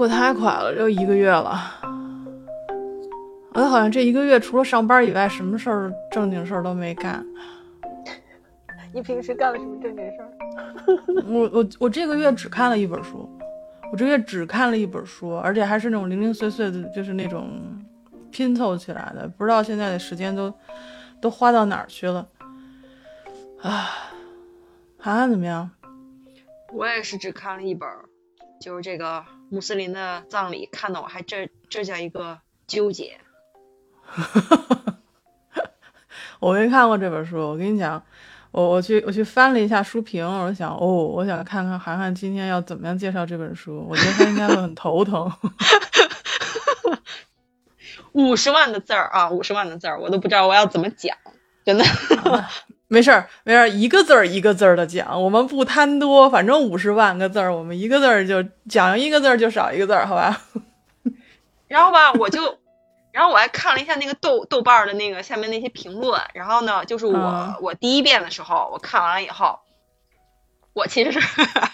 过太快了，就一个月了。我好像这一个月除了上班以外，什么事儿正经事儿都没干。你平时干了什么正经事儿？我我我这个月只看了一本书，我这个月只看了一本书，而且还是那种零零碎碎的，就是那种拼凑起来的，不知道现在的时间都都花到哪儿去了。啊，涵涵怎么样？我也是只看了一本，就是这个穆斯林的葬礼，看得我还这这叫一个纠结。我没看过这本书，我跟你讲，我我去我去翻了一下书评，我想哦，我想看看涵涵今天要怎么样介绍这本书，我觉得他应该会很头疼。五十万的字儿啊，五十万的字儿，我都不知道我要怎么讲，真的。没事儿，没事儿，一个字儿一个字儿的讲，我们不贪多，反正五十万个字儿，我们一个字儿就讲一个字儿就少一个字儿，好吧？然后吧，我就。然后我还看了一下那个豆豆瓣的那个下面那些评论，然后呢，就是我我第一遍的时候，我看完了以后，我其实是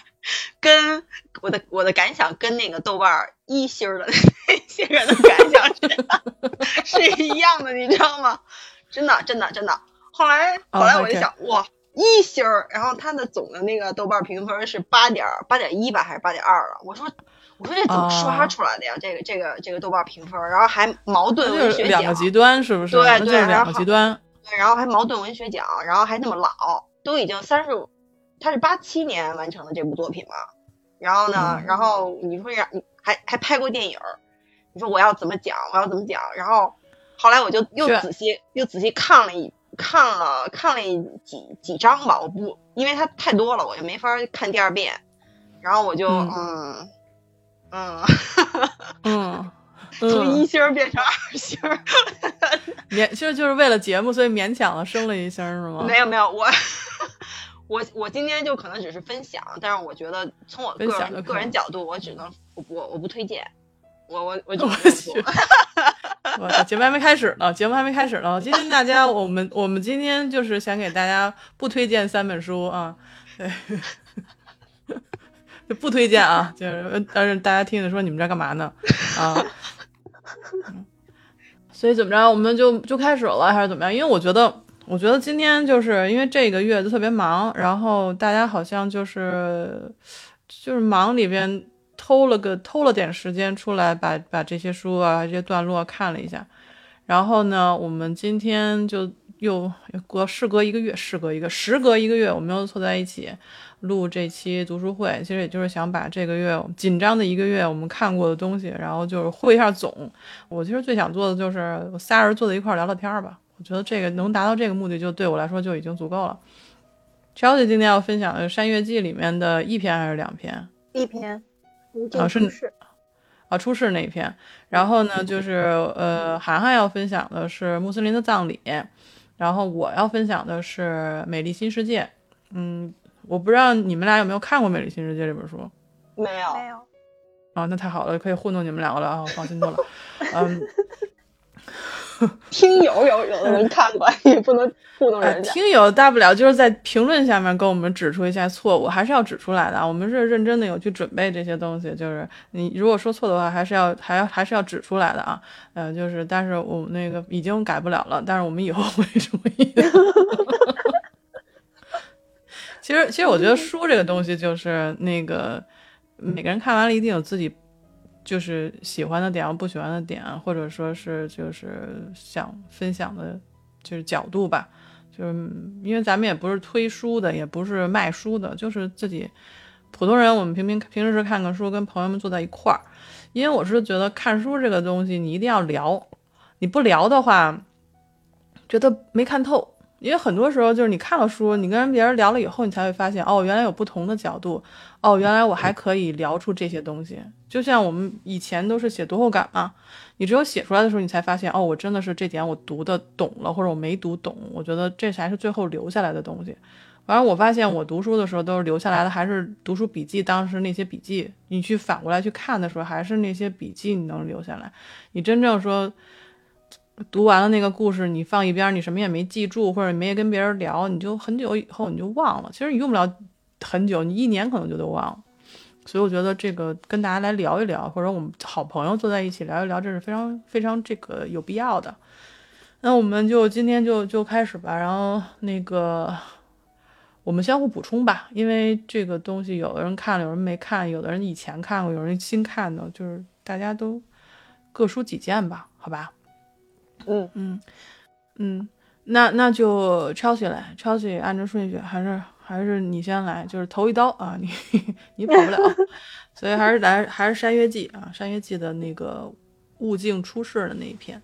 跟我的我的感想跟那个豆瓣一星的那些人的感想是 是一样的，你知道吗？真的真的真的。后来后来我就想，哇，一星儿然后他的总的那个豆瓣评分是八点八点一吧，还是八点二了？我说。我说这怎么刷出来的呀？这个这个这个豆瓣评分，然后还矛盾文学奖，两个极端是不是？对对，两个极端。对，然后还矛盾文学奖，然后还那么老，都已经三十，他是八七年完成的这部作品嘛。然后呢，然后你说让，还还拍过电影，你说我要怎么讲？我要怎么讲？然后后来我就又仔细又仔细看了一看了看了几几章吧，我不因为它太多了，我就没法看第二遍。然后我就嗯。嗯，嗯，从一星变成二星，勉其实就是为了节目，所以勉强的升了一星，是吗？没有没有，我我我今天就可能只是分享，但是我觉得从我个人个人角度，我只能我我我不推荐，我我我我去，我 节目还没开始呢，节目还没开始呢。今天大家，我们我们今天就是想给大家不推荐三本书啊，对。就不推荐啊，就是但是大家听着说你们这干嘛呢？啊，所以怎么着，我们就就开始了还是怎么样？因为我觉得，我觉得今天就是因为这个月就特别忙，然后大家好像就是就是忙里边偷了个偷了点时间出来，把把这些书啊这些段落看了一下，然后呢，我们今天就又隔事隔一个月，事隔一个时隔一个月，我们又凑在一起。录这期读书会，其实也就是想把这个月紧张的一个月我们看过的东西，然后就是汇一下总。我其实最想做的就是仨人坐在一块聊聊天吧。我觉得这个能达到这个目的，就对我来说就已经足够了。乔姐今天要分享的《山月记》里面的一篇还是两篇？一篇。啊，是啊，出事那一篇。然后呢，就是呃，涵涵要分享的是穆斯林的葬礼，然后我要分享的是《美丽新世界》。嗯。我不知道你们俩有没有看过《美丽新世界》这本书？没有，没有。啊，那太好了，可以糊弄你们两个了啊，放心多了。嗯，听友有有的人看过，也不能 糊弄人家。听友大不了就是在评论下面跟我们指出一下错误，还是要指出来的啊。我们是认真的有去准备这些东西，就是你如果说错的话，还是要 还要还是要指出来的啊。嗯，就是但是我们那个已经改不了了，但是我们以后会注意。其实，其实我觉得书这个东西就是那个，每个人看完了一定有自己就是喜欢的点和不喜欢的点，或者说是就是想分享的，就是角度吧。就是因为咱们也不是推书的，也不是卖书的，就是自己普通人，我们平平平时是看看书，跟朋友们坐在一块儿。因为我是觉得看书这个东西，你一定要聊，你不聊的话，觉得没看透。因为很多时候就是你看了书，你跟别人聊了以后，你才会发现哦，原来有不同的角度，哦，原来我还可以聊出这些东西。就像我们以前都是写读后感嘛，你只有写出来的时候，你才发现哦，我真的是这点我读的懂了，或者我没读懂，我觉得这才是最后留下来的东西。反正我发现我读书的时候都是留下来的，还是读书笔记，当时那些笔记，你去反过来去看的时候，还是那些笔记你能留下来。你真正说。读完了那个故事，你放一边，你什么也没记住，或者没跟别人聊，你就很久以后你就忘了。其实你用不了很久，你一年可能就都忘了。所以我觉得这个跟大家来聊一聊，或者我们好朋友坐在一起聊一聊，这是非常非常这个有必要的。那我们就今天就就开始吧，然后那个我们相互补充吧，因为这个东西有的人看了，有人没看，有的人以前看过，有人新看的，就是大家都各抒己见吧，好吧？嗯嗯嗯，那那就 Chelsea 来，Chelsea 按照顺序还是。还是你先来，就是头一刀啊！你 你跑不了，所以还是来还是《山月记》啊，《山月记》的那个物镜出世的那一篇。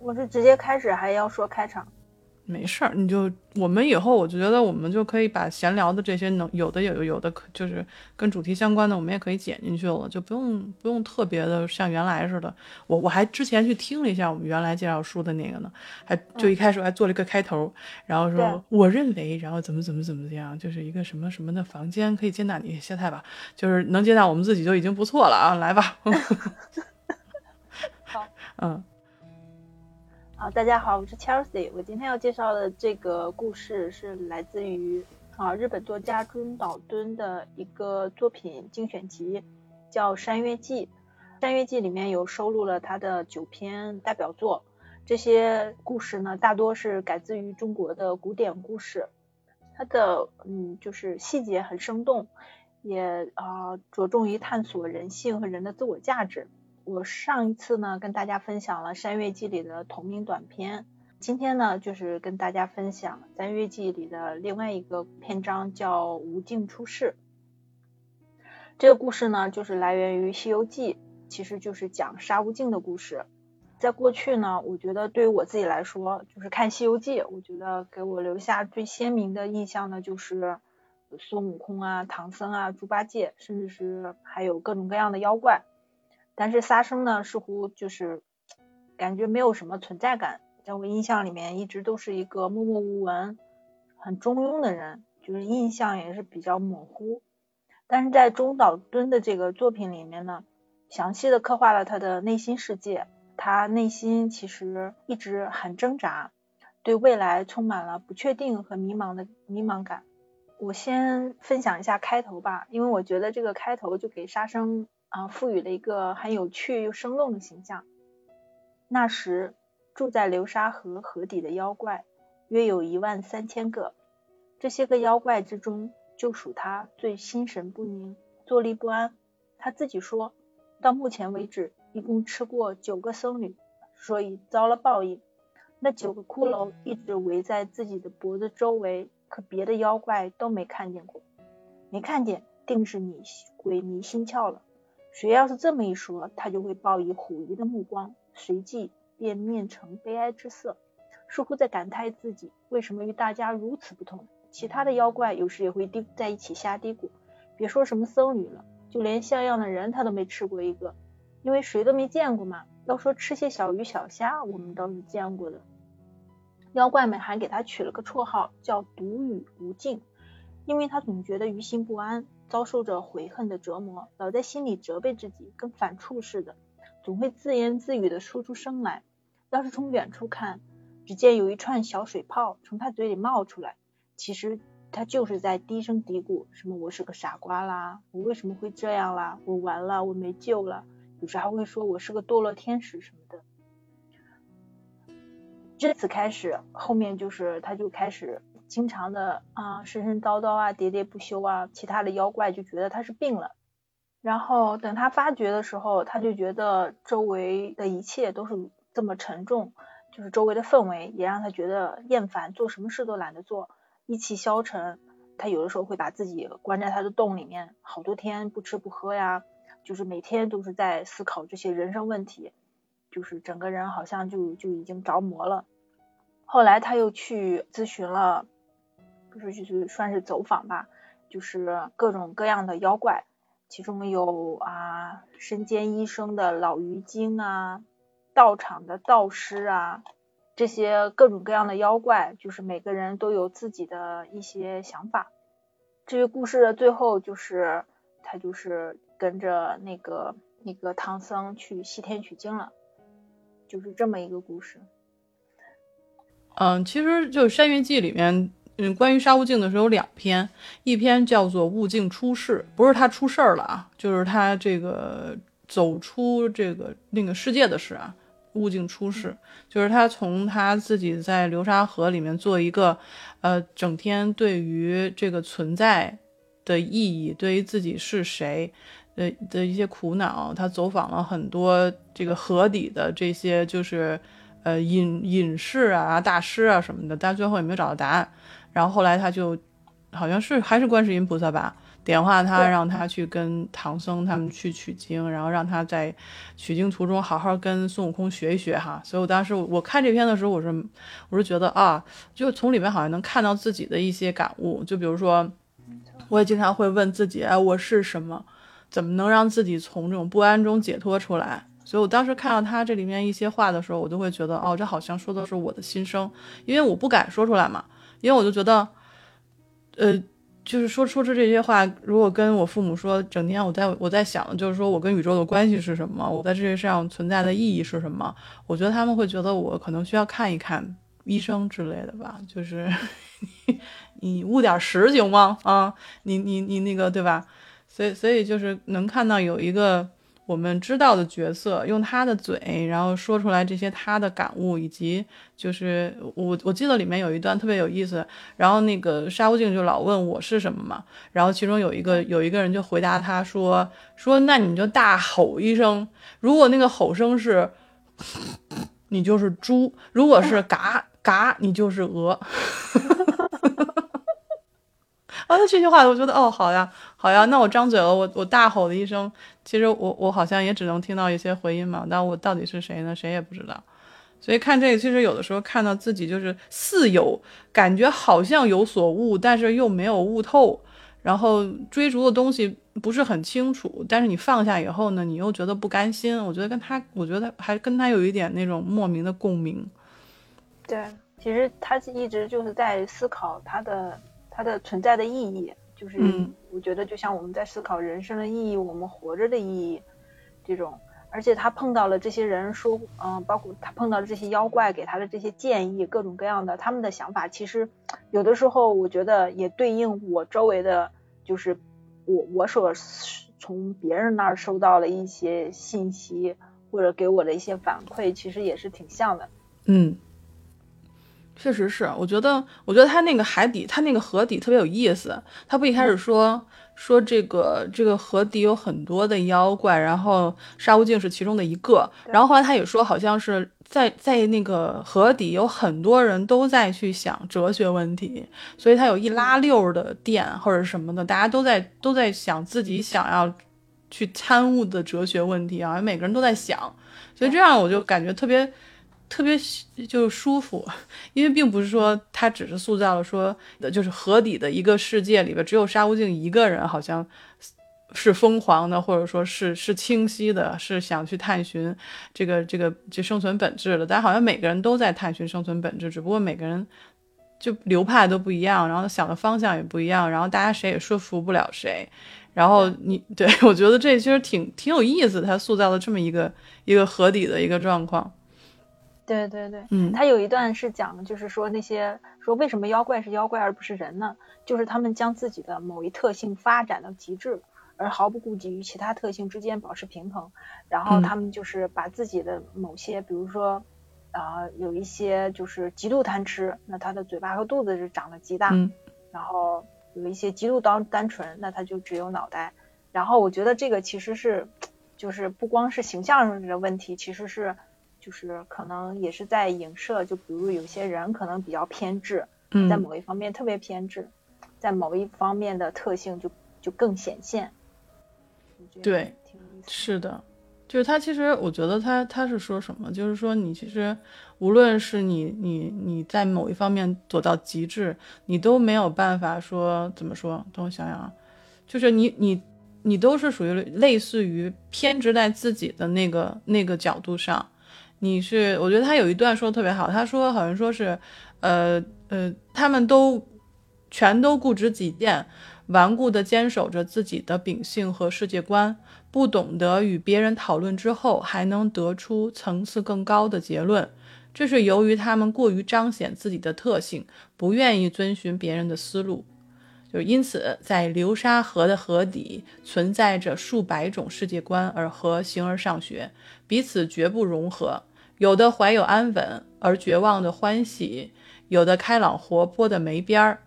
我是直接开始，还要说开场。没事儿，你就我们以后我就觉得我们就可以把闲聊的这些能有的有有的可就是跟主题相关的，我们也可以剪进去了，就不用不用特别的像原来似的。我我还之前去听了一下我们原来介绍书的那个呢，还就一开始还做了一个开头，然后说我认为，然后怎么怎么怎么样，就是一个什么什么的房间可以接纳你歇菜吧，就是能接纳我们自己就已经不错了啊，来吧。好，嗯。好，大家好，我是 Chelsea。我今天要介绍的这个故事是来自于啊日本作家中岛敦的一个作品精选集，叫《山月记》。《山月记》里面有收录了他的九篇代表作，这些故事呢大多是改自于中国的古典故事。它的嗯就是细节很生动，也啊着重于探索人性和人的自我价值。我上一次呢跟大家分享了《山月记》里的同名短篇，今天呢就是跟大家分享《山月记》里的另外一个篇章，叫“无尽出世”。这个故事呢就是来源于《西游记》，其实就是讲沙悟净的故事。在过去呢，我觉得对于我自己来说，就是看《西游记》，我觉得给我留下最鲜明的印象呢，就是孙悟空啊、唐僧啊、猪八戒，甚至是还有各种各样的妖怪。但是沙僧呢，似乎就是感觉没有什么存在感，在我印象里面一直都是一个默默无闻、很中庸的人，就是印象也是比较模糊。但是在中岛敦的这个作品里面呢，详细的刻画了他的内心世界，他内心其实一直很挣扎，对未来充满了不确定和迷茫的迷茫感。我先分享一下开头吧，因为我觉得这个开头就给沙僧。啊，赋予了一个很有趣又生动的形象。那时住在流沙河河底的妖怪约有一万三千个，这些个妖怪之中，就属他最心神不宁、坐立不安。他自己说，到目前为止，一共吃过九个僧侣，所以遭了报应。那九个骷髅一直围在自己的脖子周围，可别的妖怪都没看见过。没看见，定是你鬼迷心窍了。谁要是这么一说，他就会报以狐疑的目光，随即便面呈悲哀之色，似乎在感叹自己为什么与大家如此不同。其他的妖怪有时也会低在一起瞎嘀咕，别说什么僧侣了，就连像样的人他都没吃过一个，因为谁都没见过嘛。要说吃些小鱼小虾，我们倒是见过的。妖怪们还给他取了个绰号，叫独语无尽，因为他总觉得于心不安。遭受着悔恨的折磨，老在心里责备自己，跟反刍似的，总会自言自语的说出声来。要是从远处看，只见有一串小水泡从他嘴里冒出来，其实他就是在低声嘀咕：什么我是个傻瓜啦，我为什么会这样啦，我完了，我没救了。有时还会说我是个堕落天使什么的。至此开始，后面就是他就开始。经常的啊，神神叨叨啊，喋喋不休啊，其他的妖怪就觉得他是病了。然后等他发觉的时候，他就觉得周围的一切都是这么沉重，就是周围的氛围也让他觉得厌烦，做什么事都懒得做，意气消沉。他有的时候会把自己关在他的洞里面，好多天不吃不喝呀，就是每天都是在思考这些人生问题，就是整个人好像就就已经着魔了。后来他又去咨询了。就是就是算是走访吧，就是各种各样的妖怪，其中有啊身兼医生的老鱼精啊，道场的道师啊，这些各种各样的妖怪，就是每个人都有自己的一些想法。至于故事的最后，就是他就是跟着那个那个唐僧去西天取经了，就是这么一个故事。嗯，其实就《山岳记》里面。嗯，关于沙悟净的时候有两篇，一篇叫做《悟净出世》，不是他出事儿了啊，就是他这个走出这个那个世界的事啊。悟净出世，就是他从他自己在流沙河里面做一个，呃，整天对于这个存在的意义，对于自己是谁的的一些苦恼，他走访了很多这个河底的这些就是呃隐隐士啊、大师啊什么的，但最后也没有找到答案。然后后来他就好像是还是观世音菩萨吧。点化他，让他去跟唐僧他们去取经，然后让他在取经途中好好跟孙悟空学一学哈。所以我当时我看这篇的时候，我是我是觉得啊，就从里面好像能看到自己的一些感悟。就比如说，我也经常会问自己，哎，我是什么？怎么能让自己从这种不安中解脱出来？所以我当时看到他这里面一些话的时候，我就会觉得，哦，这好像说的是我的心声，因为我不敢说出来嘛，因为我就觉得，呃。就是说说出这些话，如果跟我父母说，整天我在我在想，就是说我跟宇宙的关系是什么，我在这个世上存在的意义是什么？我觉得他们会觉得我可能需要看一看医生之类的吧。就是你悟点实行吗？啊，你你你那个对吧？所以所以就是能看到有一个。我们知道的角色用他的嘴，然后说出来这些他的感悟，以及就是我我记得里面有一段特别有意思，然后那个沙悟净就老问我是什么嘛，然后其中有一个有一个人就回答他说说那你就大吼一声，如果那个吼声是，你就是猪；如果是 嘎嘎，你就是鹅。啊，这句话我觉得哦，好呀，好呀，那我张嘴了，我我大吼了一声，其实我我好像也只能听到一些回音嘛，但我到底是谁呢？谁也不知道。所以看这个，其实有的时候看到自己就是似有感觉，好像有所悟，但是又没有悟透，然后追逐的东西不是很清楚，但是你放下以后呢，你又觉得不甘心。我觉得跟他，我觉得还跟他有一点那种莫名的共鸣。对，其实他一直就是在思考他的。它的存在的意义，就是我觉得就像我们在思考人生的意义，我们活着的意义，这种。而且他碰到了这些人说，嗯，包括他碰到了这些妖怪给他的这些建议，各种各样的他们的想法，其实有的时候我觉得也对应我周围的，就是我我所从别人那儿收到的一些信息或者给我的一些反馈，其实也是挺像的。嗯。确实是，我觉得，我觉得他那个海底，他那个河底特别有意思。他不一开始说说这个这个河底有很多的妖怪，然后沙悟净是其中的一个。然后后来他也说，好像是在在那个河底有很多人都在去想哲学问题，所以他有一拉溜的店或者什么的，大家都在都在想自己想要去参悟的哲学问题啊，每个人都在想，所以这样我就感觉特别。特别就是舒服，因为并不是说他只是塑造了说的就是河底的一个世界里边只有沙悟净一个人，好像是疯狂的，或者说是 是清晰的，是想去探寻这个这个这生存本质的。但好像每个人都在探寻生存本质，只不过每个人就流派都不一样，然后想的方向也不一样，然后大家谁也说服不了谁。然后你 对我觉得这其实挺挺有意思，他塑造了这么一个一个河底的一个状况。对对对，嗯，他有一段是讲，就是说那些说为什么妖怪是妖怪而不是人呢？就是他们将自己的某一特性发展到极致，而毫不顾及与其他特性之间保持平衡。然后他们就是把自己的某些，比如说，啊，有一些就是极度贪吃，那他的嘴巴和肚子是长得极大。然后有一些极度单单纯，那他就只有脑袋。然后我觉得这个其实是，就是不光是形象上的问题，其实是。就是可能也是在影射，就比如有些人可能比较偏执，在某一方面特别偏执，在某一方面的特性就就更显现。对，是的，就是他其实我觉得他他是说什么，就是说你其实无论是你你你在某一方面做到极致，你都没有办法说怎么说，等我想想啊，就是你你你都是属于类似于偏执在自己的那个那个角度上。你是，我觉得他有一段说的特别好，他说好像说是，呃呃，他们都全都固执己见，顽固地坚守着自己的秉性和世界观，不懂得与别人讨论之后还能得出层次更高的结论，这是由于他们过于彰显自己的特性，不愿意遵循别人的思路。就因此，在流沙河的河底存在着数百种世界观，而和形而上学，彼此绝不融合。有的怀有安稳而绝望的欢喜，有的开朗活泼的没边儿，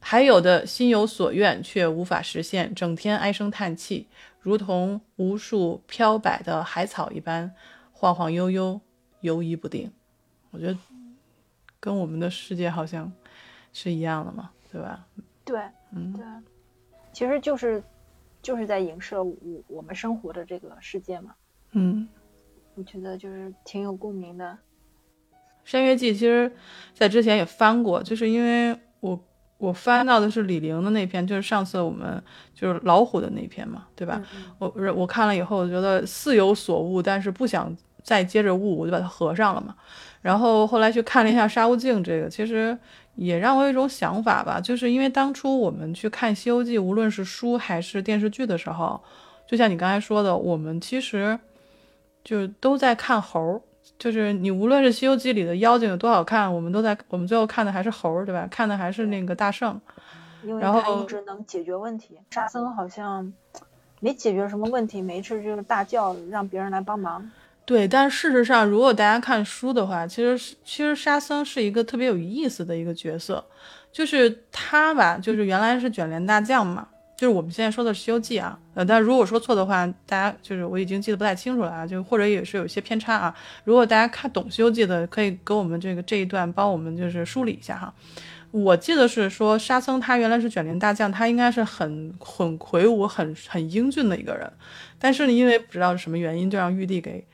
还有的心有所愿却无法实现，整天唉声叹气，如同无数飘摆的海草一般，晃晃悠悠，游移不定。我觉得跟我们的世界好像是一样的嘛，对吧？对，嗯，对，其实就是就是在影射我我们生活的这个世界嘛。嗯，我觉得就是挺有共鸣的。《山月记》其实在之前也翻过，就是因为我我翻到的是李玲的那篇，就是上次我们就是老虎的那篇嘛，对吧？我我看了以后，我觉得似有所悟，但是不想再接着悟，我就把它合上了嘛。然后后来去看了一下《沙悟净》这个，其实也让我有一种想法吧，就是因为当初我们去看《西游记》，无论是书还是电视剧的时候，就像你刚才说的，我们其实就是都在看猴儿。就是你无论是《西游记》里的妖精有多好看，我们都在我们最后看的还是猴儿，对吧？看的还是那个大圣。因为然后他一直能解决问题。沙僧好像没解决什么问题，没事就是大叫让别人来帮忙。对，但事实上，如果大家看书的话，其实是其实沙僧是一个特别有意思的一个角色，就是他吧，就是原来是卷帘大将嘛，就是我们现在说的《西游记》啊，呃，但如果说错的话，大家就是我已经记得不太清楚了啊，就或者也是有些偏差啊。如果大家看懂《西游记》的，可以给我们这个这一段帮我们就是梳理一下哈。我记得是说沙僧他原来是卷帘大将，他应该是很很魁梧、很很英俊的一个人，但是呢，因为不知道是什么原因，就让玉帝给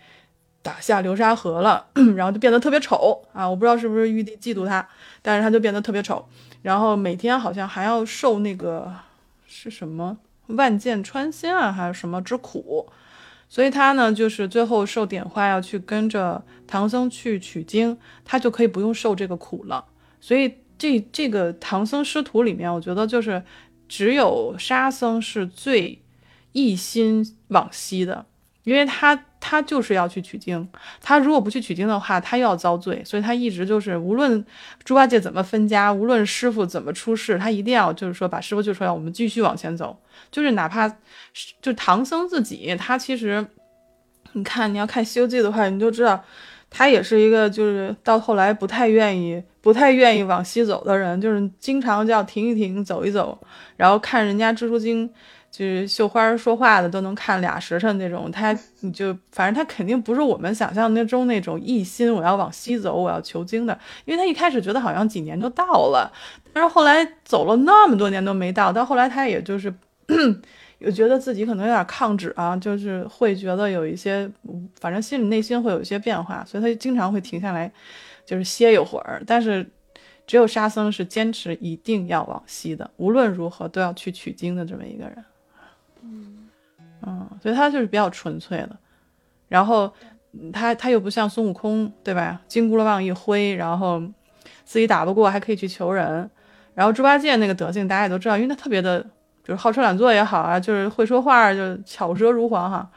打下流沙河了，然后就变得特别丑啊！我不知道是不是玉帝嫉妒他，但是他就变得特别丑，然后每天好像还要受那个是什么万箭穿心啊，还是什么之苦，所以他呢就是最后受点化要去跟着唐僧去取经，他就可以不用受这个苦了。所以这这个唐僧师徒里面，我觉得就是只有沙僧是最一心往西的，因为他他就是要去取经，他如果不去取经的话，他又要遭罪，所以他一直就是无论猪八戒怎么分家，无论师傅怎么出事，他一定要就是说把师傅救出来，我们继续往前走，就是哪怕就唐僧自己，他其实你看你要看《西游记》的话，你就知道。他也是一个，就是到后来不太愿意、不太愿意往西走的人，就是经常就要停一停、走一走，然后看人家蜘蛛精，就是绣花说话的都能看俩时辰那种。他 你就反正他肯定不是我们想象那中那种一心我要往西走、我要求经的，因为他一开始觉得好像几年就到了，但是后来走了那么多年都没到，到后来他也就是。有觉得自己可能有点抗旨啊，就是会觉得有一些，反正心里内心会有一些变化，所以他经常会停下来，就是歇一会儿。但是只有沙僧是坚持一定要往西的，无论如何都要去取经的这么一个人。嗯，所以他就是比较纯粹的。然后他他又不像孙悟空，对吧？金箍棒一挥，然后自己打不过还可以去求人。然后猪八戒那个德性大家也都知道，因为他特别的。就是好吃懒做也好啊，就是会说话，就巧舌如簧哈。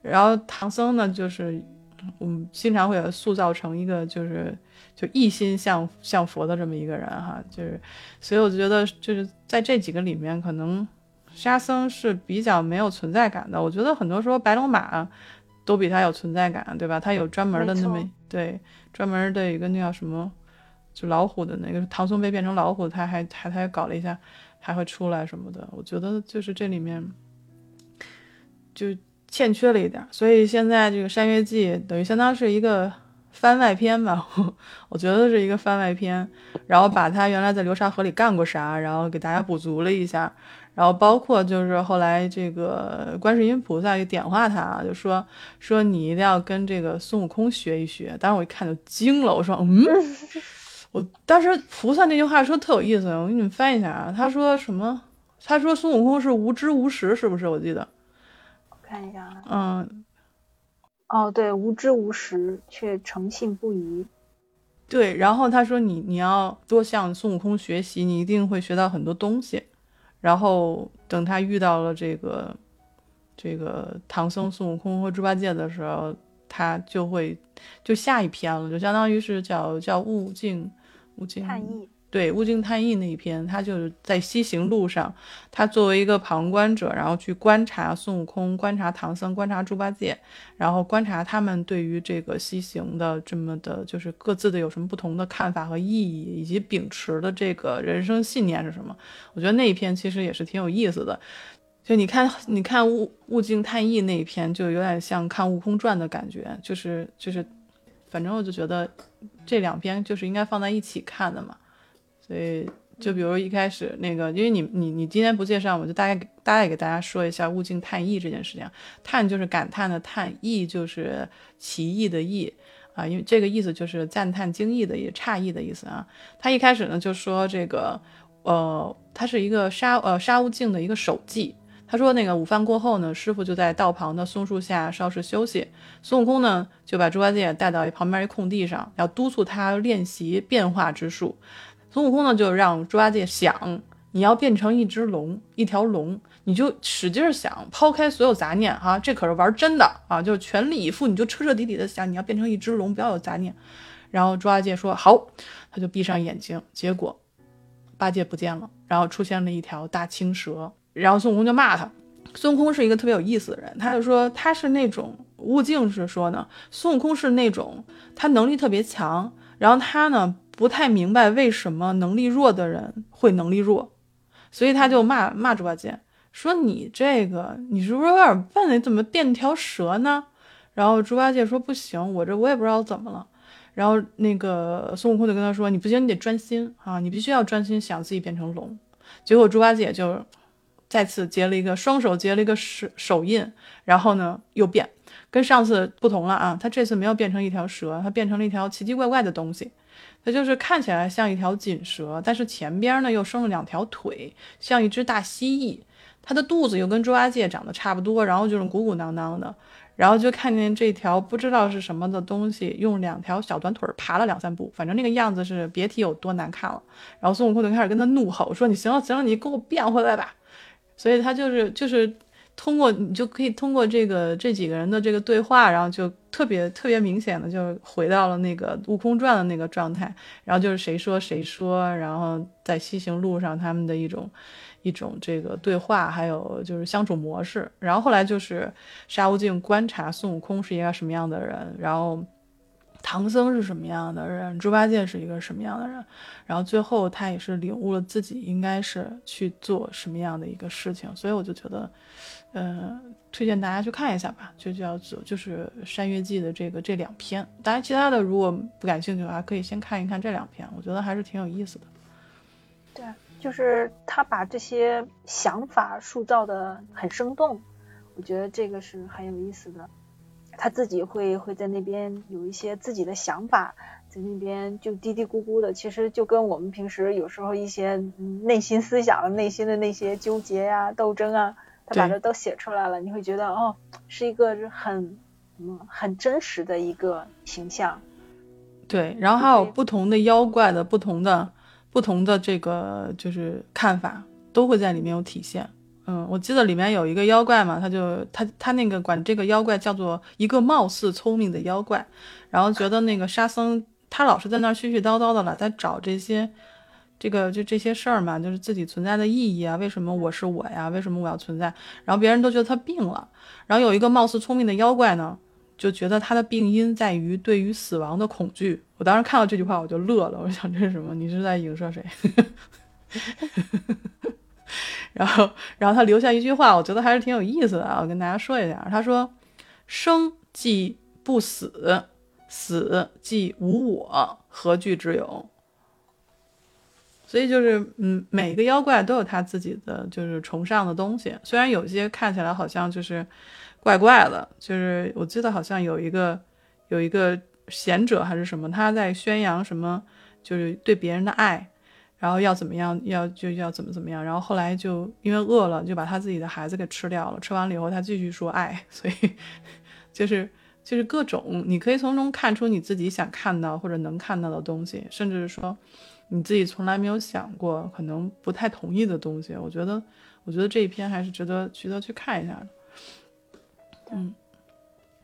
然后唐僧呢，就是我们经常会塑造成一个就是就一心向向佛的这么一个人哈。就是所以我就觉得就是在这几个里面，可能沙僧是比较没有存在感的。我觉得很多时候白龙马都比他有存在感，对吧？他有专门的那么对专门的一个那叫什么，就老虎的那个唐僧被变成老虎，他还还他还搞了一下。还会出来什么的，我觉得就是这里面就欠缺了一点，所以现在这个《山月记》等于相当是一个番外篇吧，我觉得是一个番外篇，然后把他原来在流沙河里干过啥，然后给大家补足了一下，然后包括就是后来这个观世音菩萨就点化他，啊就说说你一定要跟这个孙悟空学一学，当时我一看就惊了，我说嗯。我当时菩萨那句话说特有意思，我给你们翻译一下啊。他说什么？他说孙悟空是无知无识，是不是？我记得。我看一下啊。嗯。哦，对，无知无识却诚信不疑。对，然后他说你你要多向孙悟空学习，你一定会学到很多东西。然后等他遇到了这个这个唐僧、孙悟空和猪八戒的时候，他就会就下一篇了，就相当于是叫叫悟净，悟净。对《物境探义》那一篇，他就是在西行路上，他作为一个旁观者，然后去观察孙悟空、观察唐僧、观察猪八戒，然后观察他们对于这个西行的这么的，就是各自的有什么不同的看法和意义，以及秉持的这个人生信念是什么。我觉得那一篇其实也是挺有意思的。就你看，你看《物物境探义》那一篇，就有点像看《悟空传》的感觉，就是就是，反正我就觉得这两篇就是应该放在一起看的嘛。所以，就比如一开始那个，因为你你你今天不介绍，我就大概大概给大家说一下物境叹意这件事情。叹就是感叹的叹，意就是奇异的异啊，因为这个意思就是赞叹惊异的也诧异的意思啊。他一开始呢就说这个，呃，他是一个沙呃沙悟净的一个手记。他说那个午饭过后呢，师傅就在道旁的松树下稍事休息，孙悟空呢就把猪八戒带到旁边一空地上，要督促他练习变化之术。孙悟空呢，就让猪八戒想，你要变成一只龙，一条龙，你就使劲想，抛开所有杂念啊，这可是玩真的啊，就全力以赴，你就彻彻底底的想，你要变成一只龙，不要有杂念。然后猪八戒说好，他就闭上眼睛，结果八戒不见了，然后出现了一条大青蛇，然后孙悟空就骂他。孙悟空是一个特别有意思的人，他就说他是那种悟净是说呢，孙悟空是那种他能力特别强，然后他呢。不太明白为什么能力弱的人会能力弱，所以他就骂骂猪八戒，说你这个你是不是有点笨？你怎么变条蛇呢？然后猪八戒说不行，我这我也不知道怎么了。然后那个孙悟空就跟他说，你不行，你得专心啊，你必须要专心想自己变成龙。结果猪八戒就再次结了一个双手结了一个手手印，然后呢又变，跟上次不同了啊，他这次没有变成一条蛇，他变成了一条奇奇怪怪的东西。它就是看起来像一条锦蛇，但是前边呢又生了两条腿，像一只大蜥蜴。它的肚子又跟猪八戒长得差不多，然后就是鼓鼓囊囊的。然后就看见这条不知道是什么的东西，用两条小短腿爬了两三步，反正那个样子是别提有多难看了。然后孙悟空就开始跟他怒吼说：“你行了行了，你给我变回来吧！”所以他就是就是。通过你就可以通过这个这几个人的这个对话，然后就特别特别明显的就回到了那个《悟空传》的那个状态，然后就是谁说谁说，然后在西行路上他们的一种一种这个对话，还有就是相处模式，然后后来就是沙悟净观察孙悟空是一个什么样的人，然后唐僧是什么样的人，猪八戒是一个什么样的人，然后最后他也是领悟了自己应该是去做什么样的一个事情，所以我就觉得。呃，推荐大家去看一下吧，就叫做就是《山月记》的这个这两篇。当然，其他的如果不感兴趣的话，可以先看一看这两篇，我觉得还是挺有意思的。对，就是他把这些想法塑造的很生动，我觉得这个是很有意思的。他自己会会在那边有一些自己的想法，在那边就嘀嘀咕咕的，其实就跟我们平时有时候一些内心思想内心的那些纠结呀、斗争啊。他把这都写出来了，你会觉得哦，是一个很嗯很真实的一个形象。对，然后还有不同的妖怪的不同的不同的这个就是看法，都会在里面有体现。嗯，我记得里面有一个妖怪嘛，他就他他那个管这个妖怪叫做一个貌似聪明的妖怪，然后觉得那个沙僧他老是在那絮絮叨叨的了，在找这些。这个就这些事儿嘛，就是自己存在的意义啊，为什么我是我呀？为什么我要存在？然后别人都觉得他病了，然后有一个貌似聪明的妖怪呢，就觉得他的病因在于对于死亡的恐惧。我当时看到这句话我就乐了，我想这是什么？你是在影射谁？然后，然后他留下一句话，我觉得还是挺有意思的啊，我跟大家说一下。他说：“生即不死，死即无我，何惧之有？”所以就是，嗯，每个妖怪都有他自己的就是崇尚的东西，虽然有些看起来好像就是怪怪的，就是我记得好像有一个有一个贤者还是什么，他在宣扬什么，就是对别人的爱，然后要怎么样，要就要怎么怎么样，然后后来就因为饿了，就把他自己的孩子给吃掉了，吃完了以后他继续说爱，所以就是就是各种，你可以从中看出你自己想看到或者能看到的东西，甚至是说。你自己从来没有想过，可能不太同意的东西，我觉得，我觉得这一篇还是值得值得去看一下的。嗯，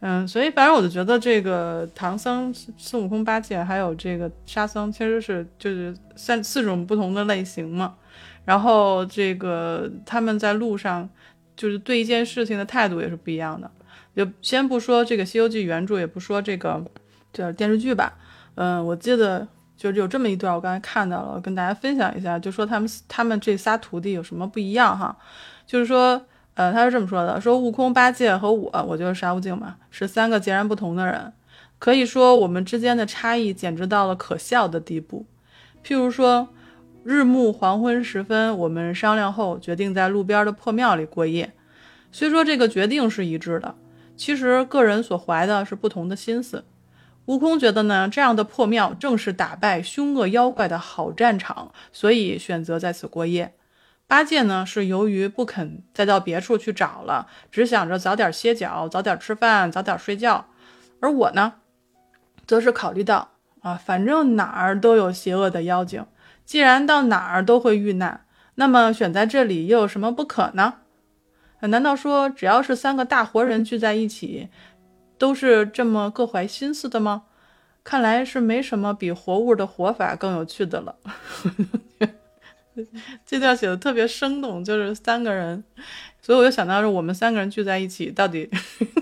嗯，所以反正我就觉得这个唐僧、孙悟空、八戒还有这个沙僧，其实是就是三四种不同的类型嘛。然后这个他们在路上就是对一件事情的态度也是不一样的。就先不说这个《西游记》原著，也不说这个这电视剧吧。嗯，我记得就有这么一段，我刚才看到了，跟大家分享一下，就说他们他们这仨徒弟有什么不一样哈？就是说。呃，他是这么说的：说悟空、八戒和我，我就是沙悟净嘛，是三个截然不同的人。可以说，我们之间的差异简直到了可笑的地步。譬如说，日暮黄昏时分，我们商量后决定在路边的破庙里过夜。虽说这个决定是一致的，其实个人所怀的是不同的心思。悟空觉得呢，这样的破庙正是打败凶恶妖怪的好战场，所以选择在此过夜。八戒呢，是由于不肯再到别处去找了，只想着早点歇脚，早点吃饭，早点睡觉。而我呢，则是考虑到啊，反正哪儿都有邪恶的妖精，既然到哪儿都会遇难，那么选在这里又有什么不可呢？难道说只要是三个大活人聚在一起，都是这么各怀心思的吗？看来是没什么比活物的活法更有趣的了。这段写的特别生动，就是三个人，所以我就想到是我们三个人聚在一起，到底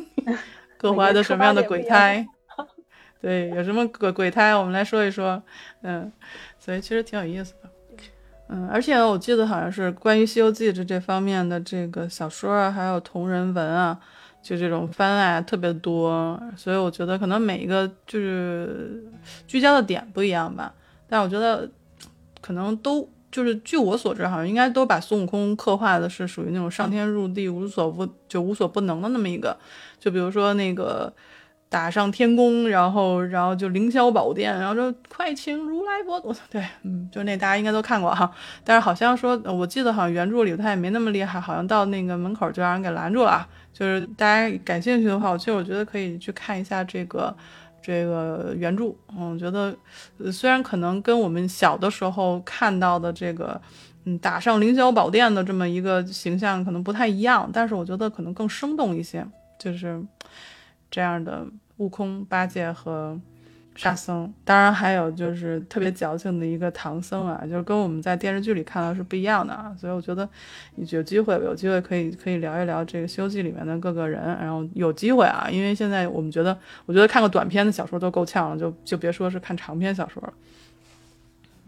各怀的什么样的鬼胎？对，有什么鬼鬼胎？我们来说一说。嗯，所以其实挺有意思的。嗯，而且我记得好像是关于《西游记》这这方面的这个小说啊，还有同人文啊，就这种番外特别多。所以我觉得可能每一个就是聚焦的点不一样吧，但我觉得可能都。就是据我所知，好像应该都把孙悟空刻画的是属于那种上天入地无所不就无所不能的那么一个，就比如说那个打上天宫，然后然后就凌霄宝殿，然后说快请如来佛祖。对，嗯，就那大家应该都看过哈。但是好像说，我记得好像原著里他也没那么厉害，好像到那个门口就让人给拦住了。就是大家感兴趣的话，我其实我觉得可以去看一下这个。这个原著，嗯，我觉得虽然可能跟我们小的时候看到的这个，嗯，打上凌霄宝殿的这么一个形象可能不太一样，但是我觉得可能更生动一些，就是这样的悟空、八戒和。沙僧，当然还有就是特别矫情的一个唐僧啊，就是跟我们在电视剧里看到是不一样的啊，所以我觉得有机会有机会可以可以聊一聊这个《西游记》里面的各个人，然后有机会啊，因为现在我们觉得，我觉得看个短篇的小说都够呛了，就就别说是看长篇小说了。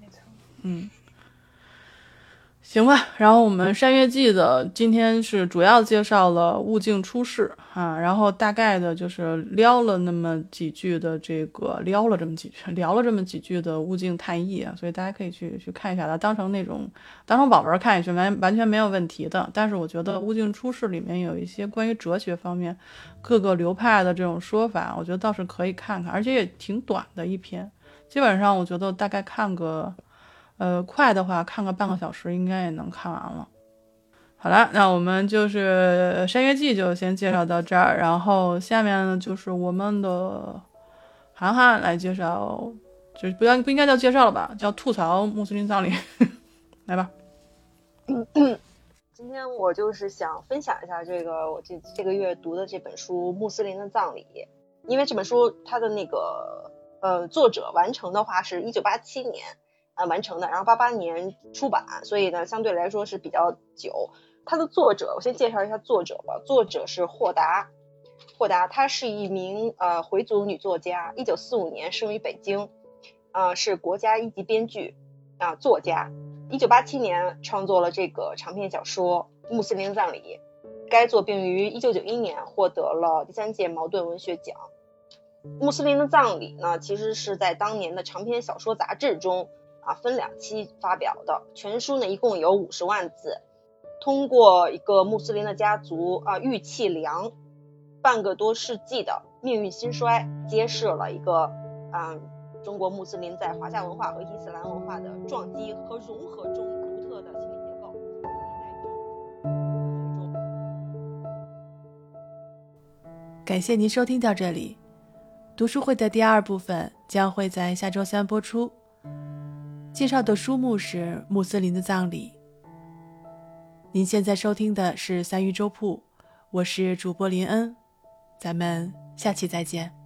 没错，嗯。行吧，然后我们《山月记》的今天是主要介绍了物镜出世啊，然后大概的就是撩了那么几句的这个撩了这么几句，聊了这么几句的物镜探义啊，所以大家可以去去看一下，它当成那种当成宝文看也是完完全没有问题的。但是我觉得物镜出世里面有一些关于哲学方面各个流派的这种说法，我觉得倒是可以看看，而且也挺短的一篇，基本上我觉得大概看个。呃，快的话看个半个小时应该也能看完了。好了，那我们就是《山月记》就先介绍到这儿，然后下面呢就是我们的涵涵来介绍，就是不要不应该叫介绍了吧，叫吐槽穆斯林葬礼，来吧。今天我就是想分享一下这个我这这个月读的这本书《穆斯林的葬礼》，因为这本书它的那个呃作者完成的话是一九八七年。啊，完成的，然后八八年出版，所以呢，相对来说是比较久。它的作者，我先介绍一下作者吧。作者是霍达，霍达，她是一名呃回族女作家，一九四五年生于北京，啊，是国家一级编剧啊作家。一九八七年创作了这个长篇小说《穆斯林的葬礼》，该作并于一九九一年获得了第三届茅盾文学奖。《穆斯林的葬礼》呢，其实是在当年的长篇小说杂志中。啊，分两期发表的全书呢，一共有五十万字。通过一个穆斯林的家族啊，玉器梁半个多世纪的命运兴衰，揭示了一个嗯，中国穆斯林在华夏文化和伊斯兰文化的撞击和融合中独特的心理结构。感谢您收听到这里，读书会的第二部分将会在下周三播出。介绍的书目是《穆斯林的葬礼》。您现在收听的是三鱼粥铺，我是主播林恩，咱们下期再见。